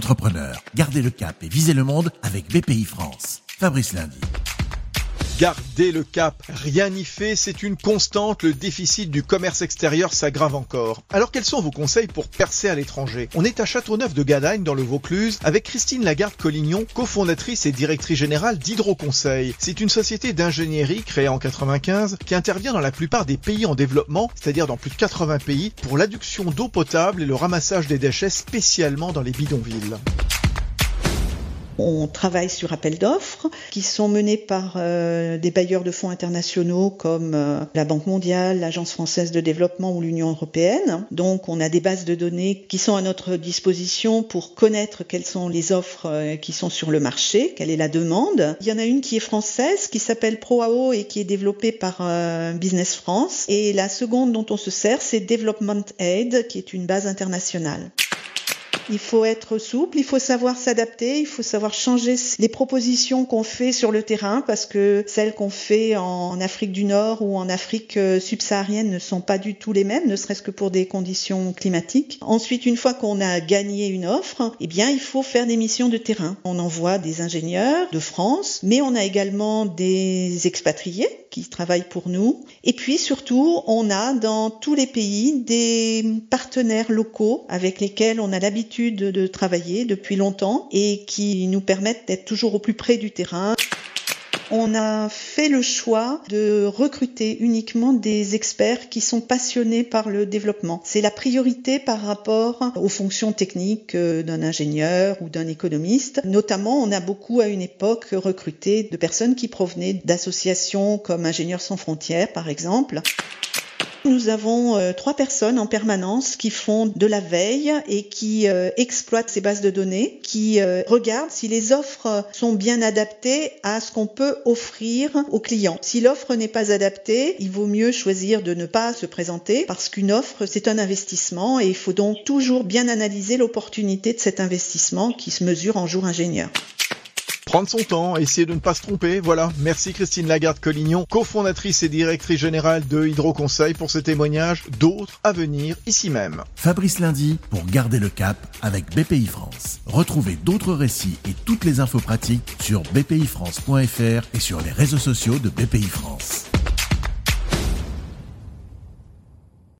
entrepreneurs. Gardez le cap et visez le monde avec BPI France. Fabrice Lundi. Gardez le cap, rien n'y fait, c'est une constante, le déficit du commerce extérieur s'aggrave encore. Alors quels sont vos conseils pour percer à l'étranger? On est à Châteauneuf de Gadagne dans le Vaucluse avec Christine Lagarde-Collignon, cofondatrice et directrice générale d'Hydroconseil. C'est une société d'ingénierie créée en 95 qui intervient dans la plupart des pays en développement, c'est-à-dire dans plus de 80 pays, pour l'adduction d'eau potable et le ramassage des déchets spécialement dans les bidonvilles. On travaille sur appels d'offres qui sont menés par euh, des bailleurs de fonds internationaux comme euh, la Banque mondiale, l'Agence française de développement ou l'Union européenne. Donc on a des bases de données qui sont à notre disposition pour connaître quelles sont les offres euh, qui sont sur le marché, quelle est la demande. Il y en a une qui est française qui s'appelle ProAO et qui est développée par Business France. Et la seconde dont on se sert, c'est Development Aid qui est une base internationale. Il faut être souple, il faut savoir s'adapter, il faut savoir changer les propositions qu'on fait sur le terrain parce que celles qu'on fait en Afrique du Nord ou en Afrique euh, subsaharienne ne sont pas du tout les mêmes, ne serait-ce que pour des conditions climatiques. Ensuite, une fois qu'on a gagné une offre, eh bien, il faut faire des missions de terrain. On envoie des ingénieurs de France, mais on a également des expatriés qui travaillent pour nous. Et puis surtout, on a dans tous les pays des partenaires locaux avec lesquels on a l'habitude de travailler depuis longtemps et qui nous permettent d'être toujours au plus près du terrain. On a fait le choix de recruter uniquement des experts qui sont passionnés par le développement. C'est la priorité par rapport aux fonctions techniques euh, d'un ingénieur ou d'un économiste. Notamment, on a beaucoup à une époque recruté de personnes qui provenaient d'associations comme Ingénieurs sans frontières, par exemple. Nous avons euh, trois personnes en permanence qui font de la veille et qui euh, exploitent ces bases de données, qui euh, regardent si les offres sont bien adaptées à ce qu'on peut offrir aux clients. Si l'offre n'est pas adaptée, il vaut mieux choisir de ne pas se présenter parce qu'une offre, c'est un investissement et il faut donc toujours bien analyser l'opportunité de cet investissement qui se mesure en jour ingénieur prendre son temps, essayer de ne pas se tromper. Voilà. Merci Christine Lagarde-Collignon, cofondatrice et directrice générale de Hydroconseil pour ce témoignage. D'autres à venir ici même. Fabrice Lundi pour garder le cap avec BPI France. Retrouvez d'autres récits et toutes les infos pratiques sur bpifrance.fr et sur les réseaux sociaux de BPI France.